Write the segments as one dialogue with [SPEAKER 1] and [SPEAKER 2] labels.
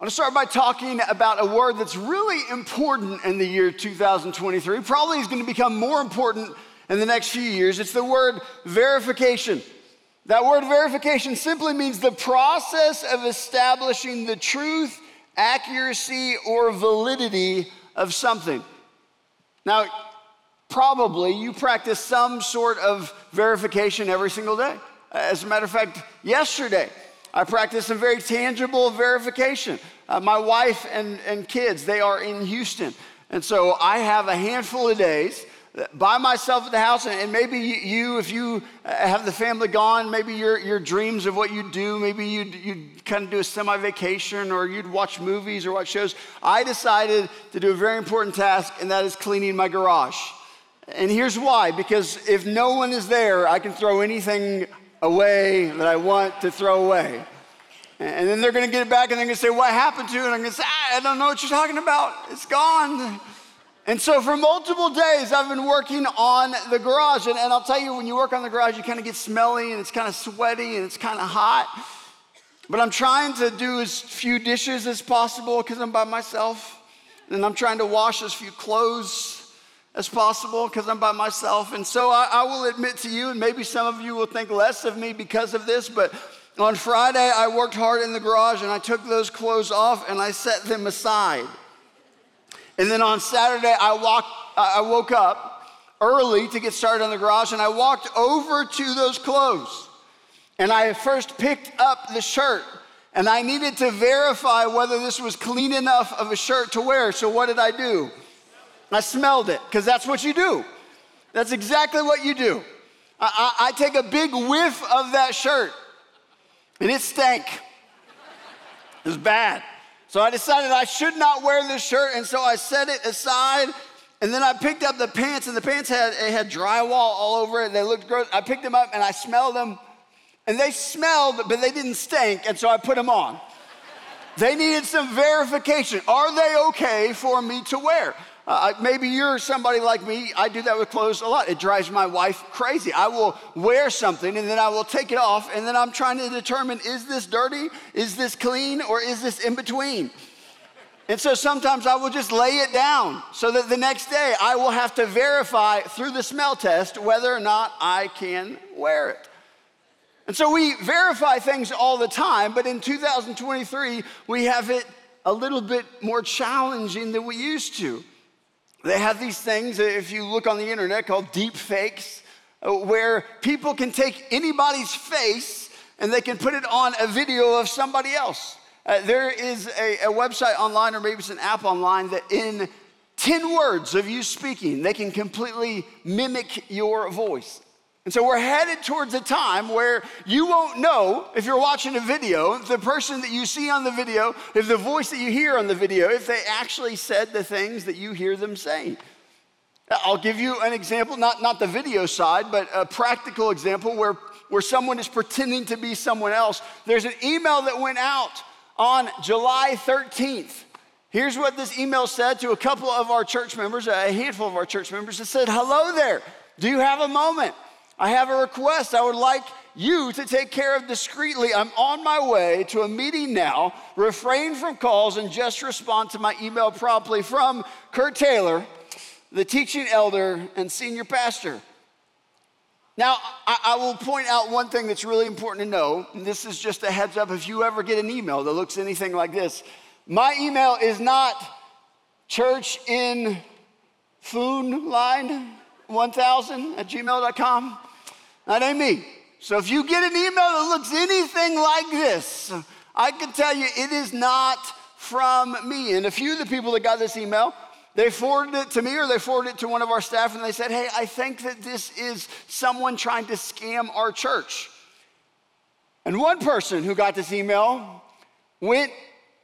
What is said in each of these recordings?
[SPEAKER 1] I want to start by talking about a word that's really important in the year 2023. Probably is going to become more important in the next few years. It's the word verification. That word verification simply means the process of establishing the truth, accuracy, or validity of something. Now, probably you practice some sort of verification every single day. As a matter of fact, yesterday, I practice some very tangible verification. Uh, my wife and, and kids, they are in Houston. And so I have a handful of days by myself at the house, and maybe you, if you uh, have the family gone, maybe your, your dreams of what you do, maybe you'd, you'd kind of do a semi vacation or you'd watch movies or watch shows. I decided to do a very important task, and that is cleaning my garage. And here's why because if no one is there, I can throw anything away that I want to throw away. And then they're going to get it back and they're going to say, What happened to it? And I'm going to say, I don't know what you're talking about. It's gone. And so for multiple days, I've been working on the garage. And, and I'll tell you, when you work on the garage, you kind of get smelly and it's kind of sweaty and it's kind of hot. But I'm trying to do as few dishes as possible because I'm by myself. And I'm trying to wash as few clothes as possible because I'm by myself. And so I, I, will admit to you, and maybe some of you will think less of me because of this, but on Friday I worked hard in the garage and I took those clothes off and I set them aside. And then on Saturday I walked, I woke up early to get started on the garage and I walked over to those clothes. And I first picked up the shirt and I needed to verify whether this was clean enough of a shirt to wear. So what did I do? I smelled it, because that's what you do. That's exactly what you do. I, I, I, take a big whiff of that shirt, and it stank. It was bad. So I decided I should not wear this shirt, and so I set it aside. And then I picked up the pants, and the pants had, it had drywall all over it. They looked gross. I picked them up and I smelled them, and they smelled, but they didn't stink, and so I put them on. They needed some verification. Are they okay for me to wear? Uh, maybe you're somebody like me. I do that with clothes a lot. It drives my wife crazy. I will wear something and then I will take it off, and then I'm trying to determine is this dirty, is this clean, or is this in between? And so sometimes I will just lay it down so that the next day I will have to verify through the smell test whether or not I can wear it. And so we verify things all the time, but in 2023, we have it a little bit more challenging than we used to. They have these things, if you look on the internet, called deep fakes, uh, where people can take anybody's face and they can put it on a video of somebody else. Uh, there is a, a website online, or maybe it's an app online, that in 10 words of you speaking, they can completely mimic your voice. And so we're headed towards a time where you won't know if you're watching a video, if the person that you see on the video, if the voice that you hear on the video, if they actually said the things that you hear them saying. I'll give you an example, not, not the video side, but a practical example where, where someone is pretending to be someone else. There's an email that went out on July 13th. Here's what this email said to a couple of our church members, a handful of our church members. It said, Hello there. Do you have a moment? I have a request I would like you to take care of discreetly. I'm on my way to a meeting now. Refrain from calls and just respond to my email promptly from Kurt Taylor, the teaching elder and senior pastor. Now, I, will point out one thing that's really important to know. And this is just a heads up if you ever get an email that looks anything like this. My email is not church in Foon line 1000 at gmail.com. That ain't me. So if you get an email that looks anything like this, I can tell you it is not from me. And a few of the people that got this email, they forwarded it to me or they forwarded it to one of our staff and they said, Hey, I think that this is someone trying to scam our church. And one person who got this email went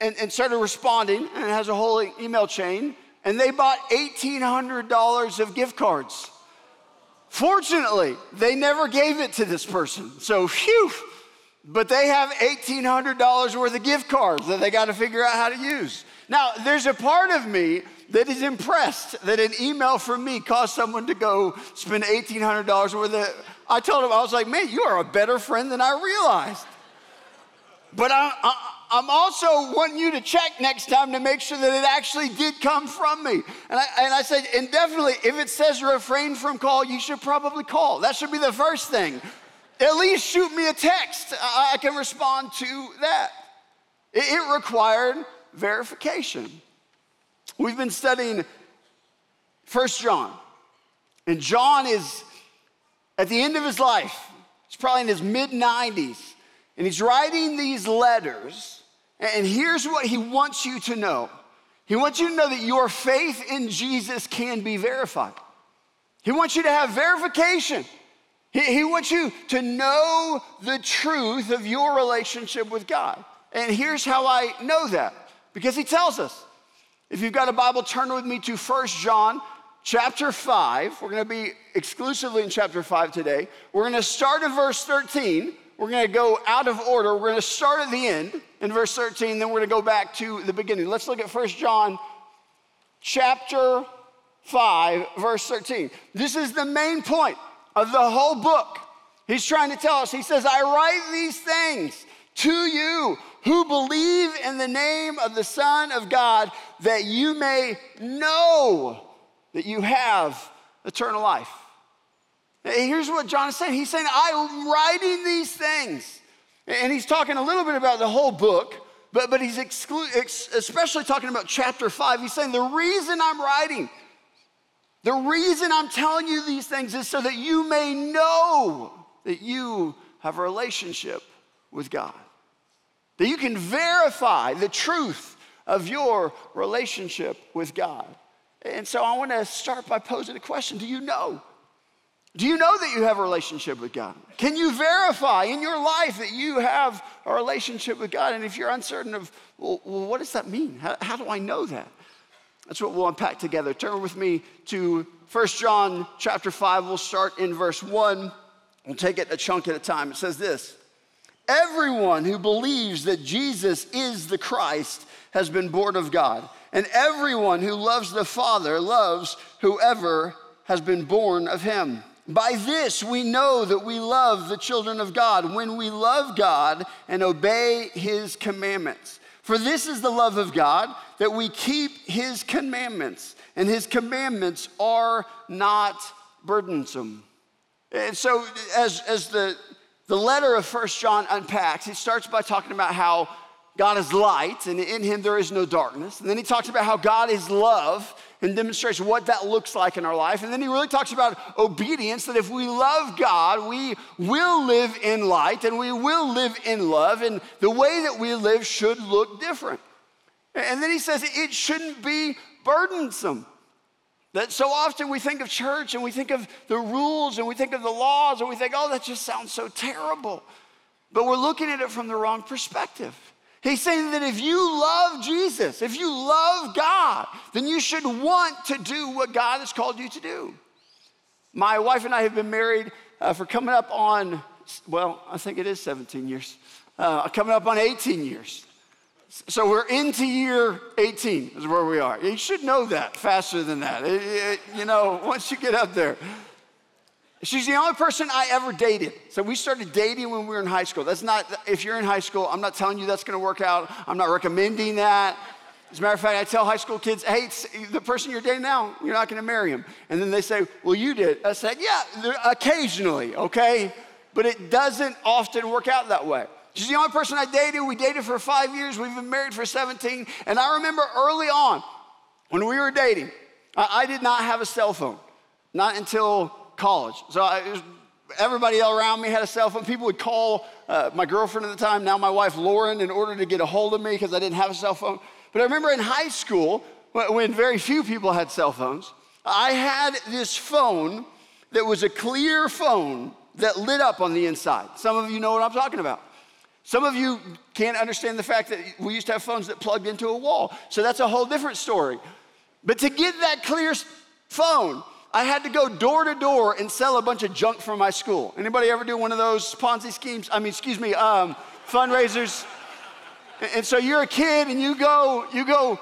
[SPEAKER 1] and, and started responding and has a whole email chain and they bought $1,800 of gift cards. Fortunately, they never gave it to this person. So, phew. But they have $1,800 worth of gift cards that they got to figure out how to use. Now, there's a part of me that is impressed that an email from me caused someone to go spend $1,800 worth of. I told him, I was like, man, you are a better friend than I realized. But I, I I'm also wanting you to check next time to make sure that it actually did come from me. And I, and I said, and definitely, if it says refrain from call, you should probably call. That should be the first thing. At least shoot me a text. I, I can respond to that. It, it required verification. We've been studying First John, and John is at the end of his life. He's probably in his mid 90s, and he's writing these letters and here's what he wants you to know He wants you to know that your faith in Jesus can be verified. He wants you to have verification. He, he wants you to know the truth of your relationship with God. And here's how I know that because he tells us. If you've got a Bible, turn with me to 1 John chapter 5. We're going to be exclusively in chapter 5 today. We're going to start in verse 13 we're going to go out of order. We're going to start at the end in verse 13, then we're going to go back to the beginning. Let's look at 1 John chapter 5, verse 13. This is the main point of the whole book. He's trying to tell us, he says, I write these things to you who believe in the name of the Son of God, that you may know that you have eternal life. Here's what John is saying. He's saying, I'm writing these things. And he's talking a little bit about the whole book, but, but he's exclu- especially talking about chapter five. He's saying, The reason I'm writing, the reason I'm telling you these things is so that you may know that you have a relationship with God, that you can verify the truth of your relationship with God. And so I want to start by posing a question Do you know? Do you know that you have a relationship with God? Can you verify in your life that you have a relationship with God? And if you're uncertain of, well, what does that mean? How, how, do I know that? That's what we'll unpack together. Turn with me to 1 John chapter 5. We'll start in verse 1. We'll take it a chunk at a time. It says this Everyone who believes that Jesus is the Christ has been born of God. And everyone who loves the Father loves whoever has been born of him. By this we know that we love the children of God when we love God and obey his commandments. For this is the love of God, that we keep his commandments, and his commandments are not burdensome. And so, as, as the, the letter of First John unpacks, he starts by talking about how God is light, and in him there is no darkness. And then he talks about how God is love, and demonstrates what that looks like in our life. And then he really talks about obedience that if we love God, we will live in light and we will live in love, and the way that we live should look different. And then he says it shouldn't be burdensome. That so often we think of church and we think of the rules and we think of the laws and we think, oh, that just sounds so terrible. But we're looking at it from the wrong perspective. He's saying that if you love Jesus, if you love God, then you should want to do what God has called you to do. My wife and I have been married uh, for coming up on, well, I think it is 17 years, uh, coming up on 18 years. So we're into year 18 is where we are. You should know that faster than that. It, it, you know, once you get up there. She's the only person I ever dated. So we started dating when we were in high school. That's not, if you're in high school, I'm not telling you that's gonna work out. I'm not recommending that. As a matter of fact, I tell high school kids, hey, the person you're dating now, you're not gonna marry him. And then they say, well, you did. I said, yeah, occasionally, okay? But it doesn't often work out that way. She's the only person I dated. We dated for five years. We've been married for 17. And I remember early on, when we were dating, I, I did not have a cell phone. Not until college. So I, everybody around me had a cell phone. People would call uh, my girlfriend at the time, now my wife Lauren, in order to get a hold of me because I didn't have a cell phone. But I remember in high school, when very few people had cell phones, I had this phone that was a clear phone that lit up on the inside. Some of you know what I'm talking about. Some of you can't understand the fact that we used to have phones that plugged into a wall. So that's a whole different story. But to get that clear phone, I had to go door to door and sell a bunch of junk from my school. Anybody ever do one of those Ponzi schemes? I mean, excuse me, um, fundraisers. And so you're a kid and you go, you go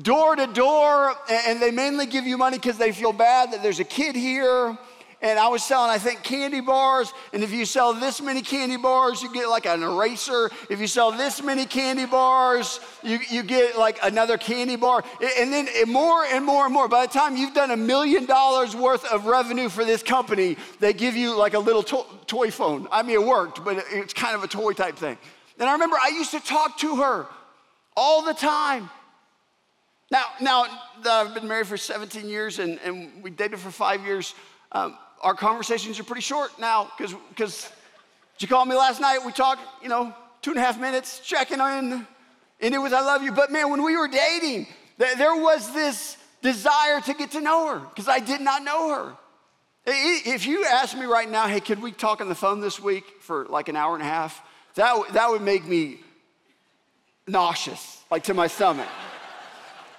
[SPEAKER 1] door to door, and they mainly give you money because they feel bad that there's a kid here. And I was selling, I think, candy bars. And if you sell this many candy bars, you get like an eraser. If you sell this many candy bars, you, you get like another candy bar. And then more and more and more. By the time you've done a million dollars worth of revenue for this company, they give you like a little to- toy phone. I mean, it worked, but it's kind of a toy type thing. And I remember I used to talk to her all the time. Now, now that I've been married for 17 years and, and we dated for five years, um, our conversations are pretty short now because because you called me last night. We talked, you know, two and a half minutes, checking in, and it was I love you. But man, when we were dating, there was this desire to get to know her because I did not know her. If you asked me right now, hey, could we talk on the phone this week for like an hour and a half? That, that would make me nauseous, like to my stomach.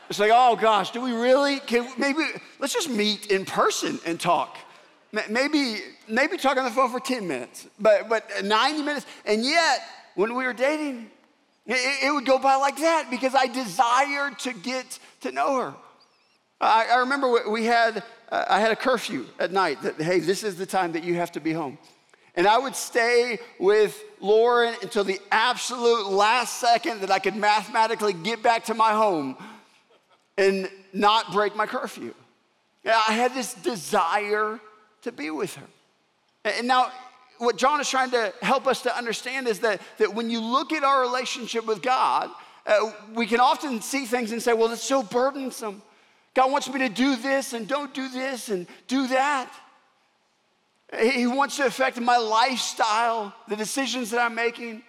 [SPEAKER 1] It's like, oh gosh, do we really? Can maybe let's just meet in person and talk. Maybe, maybe talk on the phone for 10 minutes, but, but 90 minutes. And yet, when we were dating, it, it would go by like that because I desired to get to know her. I, I remember we had, uh, I had a curfew at night that, hey, this is the time that you have to be home. And I would stay with Lauren until the absolute last second that I could mathematically get back to my home and not break my curfew. I had this desire to be with her. And now, what John is trying to help us to understand is that, that when you look at our relationship with God, uh, we can often see things and say, well, it's so burdensome. God wants me to do this and don't do this and do that. He wants to affect my lifestyle, the decisions that I'm making.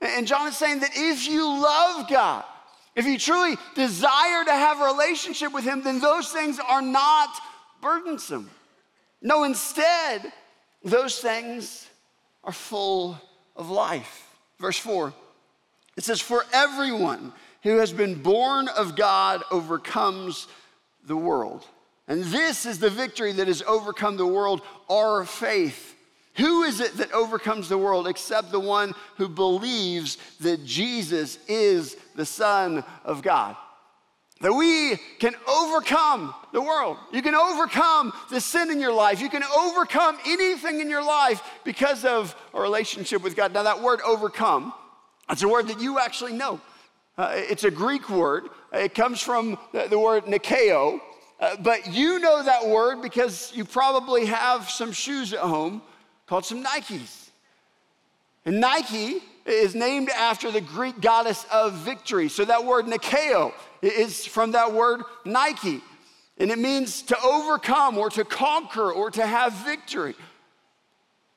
[SPEAKER 1] And John is saying that if you love God, if you truly desire to have a relationship with Him, then those things are not burdensome. No, instead, those things are full of life. Verse 4 it says, For everyone who has been born of God overcomes the world. And this is the victory that has overcome the world, our faith. Who is it that overcomes the world except the one who believes that Jesus is the Son of God? That we can overcome the world. You can overcome the sin in your life. You can overcome anything in your life because of a relationship with God. Now, that word overcome, it's a word that you actually know. Uh, it's a Greek word. It comes from the, the word nikeo, uh, but you know that word because you probably have some shoes at home called some Nikes. And Nike is named after the Greek goddess of victory. So that word Nikeo is from that word Nike. And it means to overcome or to conquer or to have victory.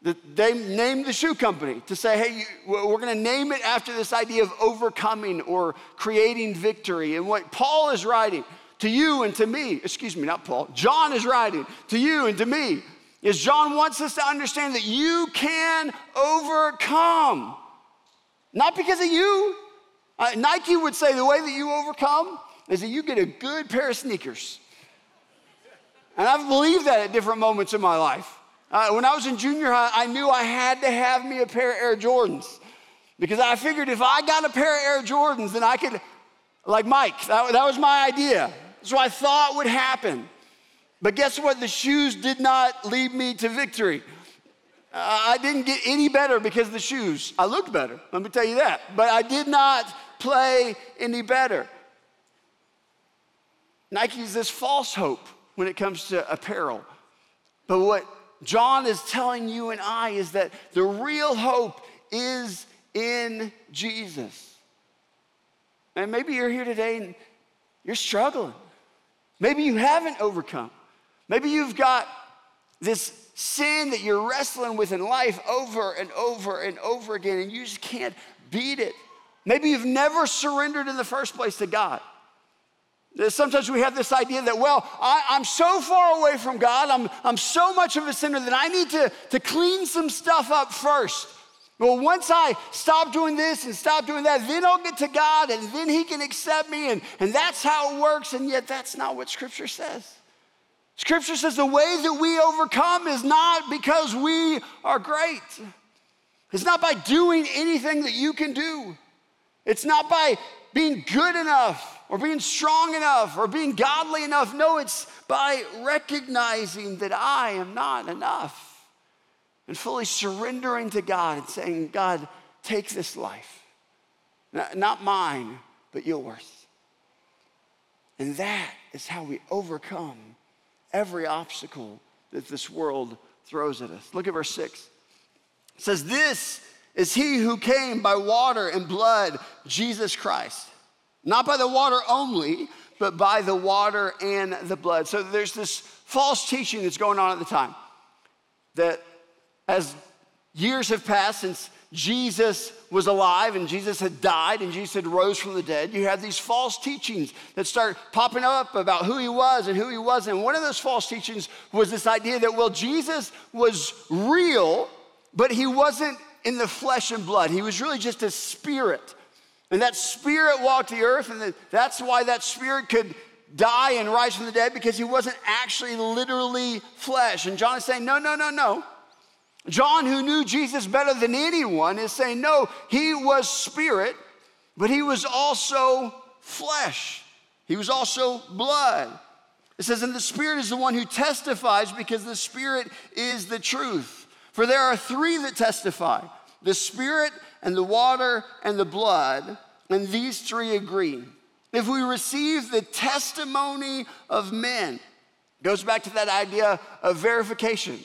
[SPEAKER 1] They named the shoe company to say, hey, we're going to name it after this idea of overcoming or creating victory. And what Paul is writing to you and to me, excuse me, not Paul, John is writing to you and to me, is John wants us to understand that you can overcome. Not because of you. Uh, Nike would say the way that you overcome is that you get a good pair of sneakers. And I've believed that at different moments in my life. Uh, when I was in junior high, I knew I had to have me a pair of Air Jordans because I figured if I got a pair of Air Jordans, then I could, like Mike, that, that was my idea. So I thought would happen. But guess what? The shoes did not lead me to victory. Uh, I didn't get any better because the shoes. I looked better, let me tell you that. But I did not play any better. Nike's this false hope when it comes to apparel. But what John is telling you and I is that the real hope is in Jesus. And maybe you're here today and you're struggling. Maybe you haven't overcome. Maybe you've got this sin that you're wrestling with in life over and over and over again, and you just can't beat it. Maybe you've never surrendered in the first place to God. Sometimes we have this idea that, well, I, am so far away from God, I'm, I'm so much of a sinner that I need to, to clean some stuff up first. Well, once I stop doing this and stop doing that, then I'll get to God and then He can accept me, and, and that's how it works. And yet, that's not what Scripture says. Scripture says the way that we overcome is not because we are great, it's not by doing anything that you can do, it's not by being good enough. or being strong enough or being godly enough. No, it's by recognizing that I am not enough and fully surrendering to God and saying, God, take this life. Not mine, but yours. And that is how we overcome every obstacle that this world throws at us. Look at verse 6. It says, This is he who came by water and blood, Jesus Christ. Not by the water only, but by the water and the blood. So there's this false teaching that's going on at the time that as years have passed since Jesus was alive and Jesus had died and Jesus had rose from the dead, you have these false teachings that start popping up about who he was and who he wasn't. And one of those false teachings was this idea that, well, Jesus was real, but he wasn't in the flesh and blood. He was really just a spirit. And that spirit walked the earth, and that's why that spirit could die and rise from the dead because he wasn't actually literally flesh. And John is saying, no, no, no, no. John, who knew Jesus better than anyone, is saying, no, he was spirit, but he was also flesh. He was also blood. It says, and the Spirit is the one who testifies because the Spirit is the truth. For there are three that testify the Spirit and the water and the blood, and these three agree. If we receive the testimony of men, goes back to that idea of verification.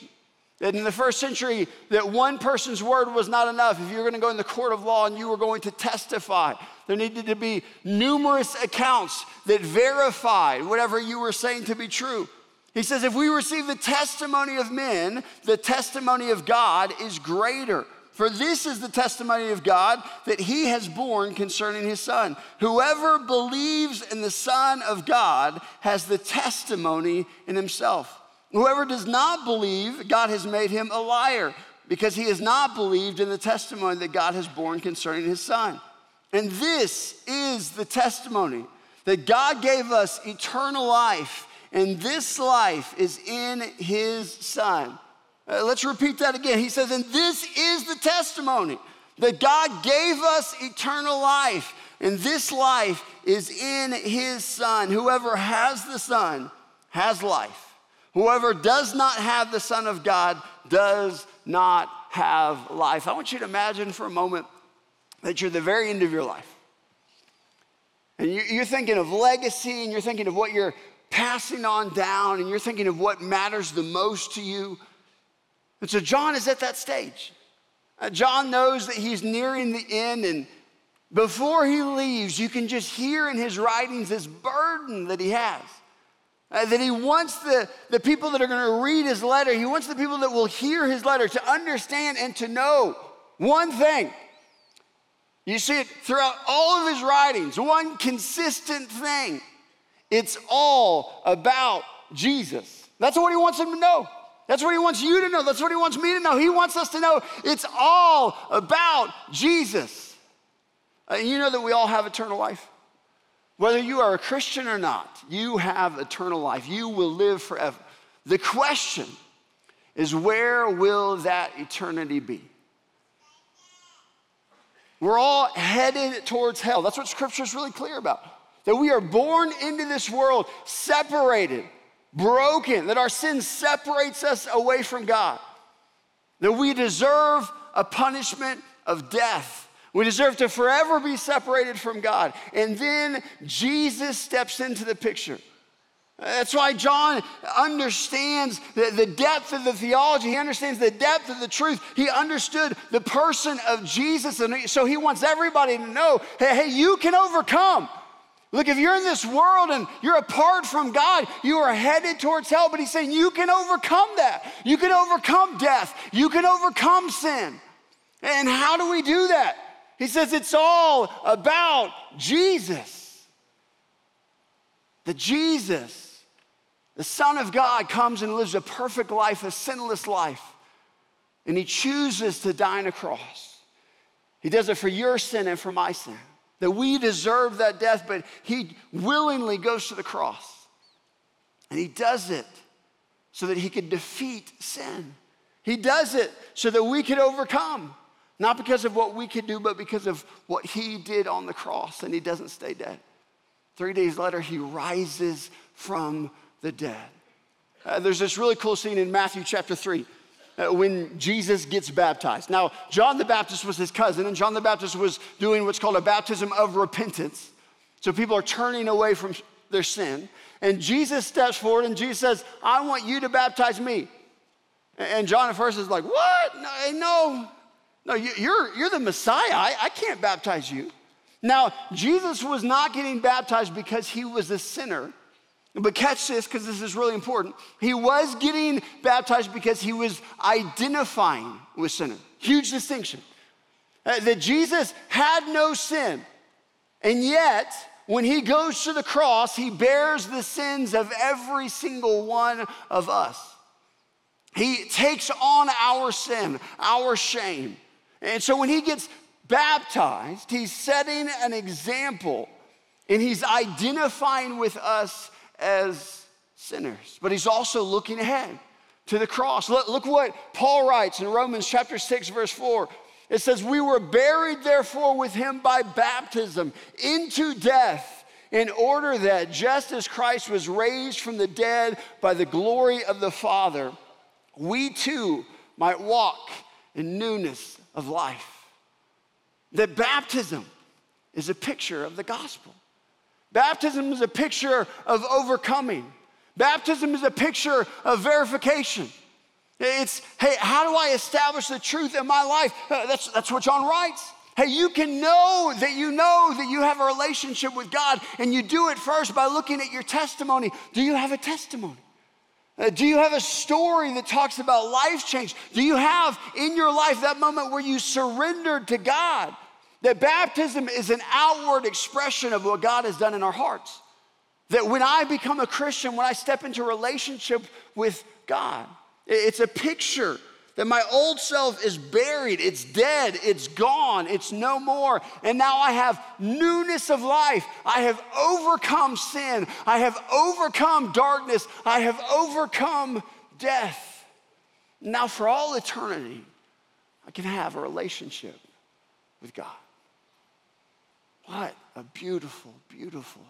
[SPEAKER 1] That in the first century, that one person's word was not enough. If you were going to go in the court of law and you were going to testify, there needed to be numerous accounts that verified whatever you were saying to be true. He says, if we receive the testimony of men, the testimony of God is greater. For this is the testimony of God that he has borne concerning his son. Whoever believes in the Son of God has the testimony in himself. Whoever does not believe, God has made him a liar because he has not believed in the testimony that God has borne concerning his son. And this is the testimony that God gave us eternal life, and this life is in his son. Uh, let's repeat that again. He says, and this is the testimony that God gave us eternal life, and this life is in his son. Whoever has the son has life. Whoever does not have the Son of God does not have life. I want you to imagine for a moment that you're the very end of your life. And you're thinking of legacy and you're thinking of what you're passing on down and you're thinking of what matters the most to you. And so John is at that stage. Uh, John knows that he's nearing the end, and before he leaves, you can just hear in his writings this burden that he has. Uh, that he wants the, the people that are going to read his letter, he wants the people that will hear his letter to understand and to know one thing. You see it throughout all of his writings, one consistent thing. It's all about Jesus. That's what he wants them to know. That's what he wants you to know. That's what he wants me to know. He wants us to know it's all about Jesus. Uh, you know that we all have eternal life. Whether you are a Christian or not, you have eternal life. You will live forever. The question is where will that eternity be? We're all headed towards hell. That's what scripture is really clear about. That we are born into this world separated, broken, that our sin separates us away from God. That we deserve a punishment of death we deserve to forever be separated from God. And then Jesus steps into the picture. That's why John understands the, the, depth of the theology. He understands the depth of the truth. He understood the person of Jesus. And so he wants everybody to know hey, hey, you can overcome. Look, if you're in this world and you're apart from God, you are headed towards hell. But he's saying you can overcome that. You can overcome death. You can overcome sin. And how do we do that? He says it's all about Jesus. The Jesus, the Son of God, comes and lives a perfect life, a sinless life. And he chooses to die on a cross. He does it for your sin and for my sin. That we deserve that death, but he willingly goes to the cross. And he does it so that he could defeat sin. He does it so that we could overcome. Not because of what we could do, but because of what he did on the cross, and he doesn't stay dead. Three days later, he rises from the dead. Uh, there's this really cool scene in Matthew chapter 3 uh, Uh, when Jesus gets baptized. Now, John the Baptist was his cousin, and John the Baptist was doing what's called a baptism of repentance. So people are turning away from their sin. And Jesus steps forward and Jesus says, I want you to baptize me. And John at first is like, What? No, eh, no, no you're, you're the Messiah. I, I can't baptize you. Now, Jesus was not getting baptized because he was a sinner. But catch this because this is really important. He was getting baptized because he was identifying with sinner. Huge distinction. Uh, that Jesus had no sin, and yet when he goes to the cross, he bears the sins of every single one of us. He takes on our sin, our shame. And so when he gets baptized, he's setting an example and he's identifying with us as sinners. But he's also looking ahead to the cross. Look, look what Paul writes in Romans chapter 6, verse 4. It says, We were buried, therefore, with him by baptism into death, in order that just as Christ was raised from the dead by the glory of the Father, we too might walk in newness of life. That baptism is a picture of the gospel. Baptism is a picture of overcoming. Baptism is a picture of verification. It's, hey, how do I establish the truth in my life? Uh, that's, that's what John writes. Hey, you can know that you know that you have a relationship with God, and you do it first by looking at your testimony. Do you have a testimony? Uh, do you have a story that talks about life change? Do you have in your life that moment where you surrendered to God? That baptism is an outward expression of what God has done in our hearts. That when I become a Christian, when I step into relationship with God, it's a picture that my old self is buried, it's dead, it's gone, it's no more. And now I have newness of life. I have overcome sin, I have overcome darkness, I have overcome death. Now, for all eternity, I can have a relationship with God. What a beautiful, beautiful.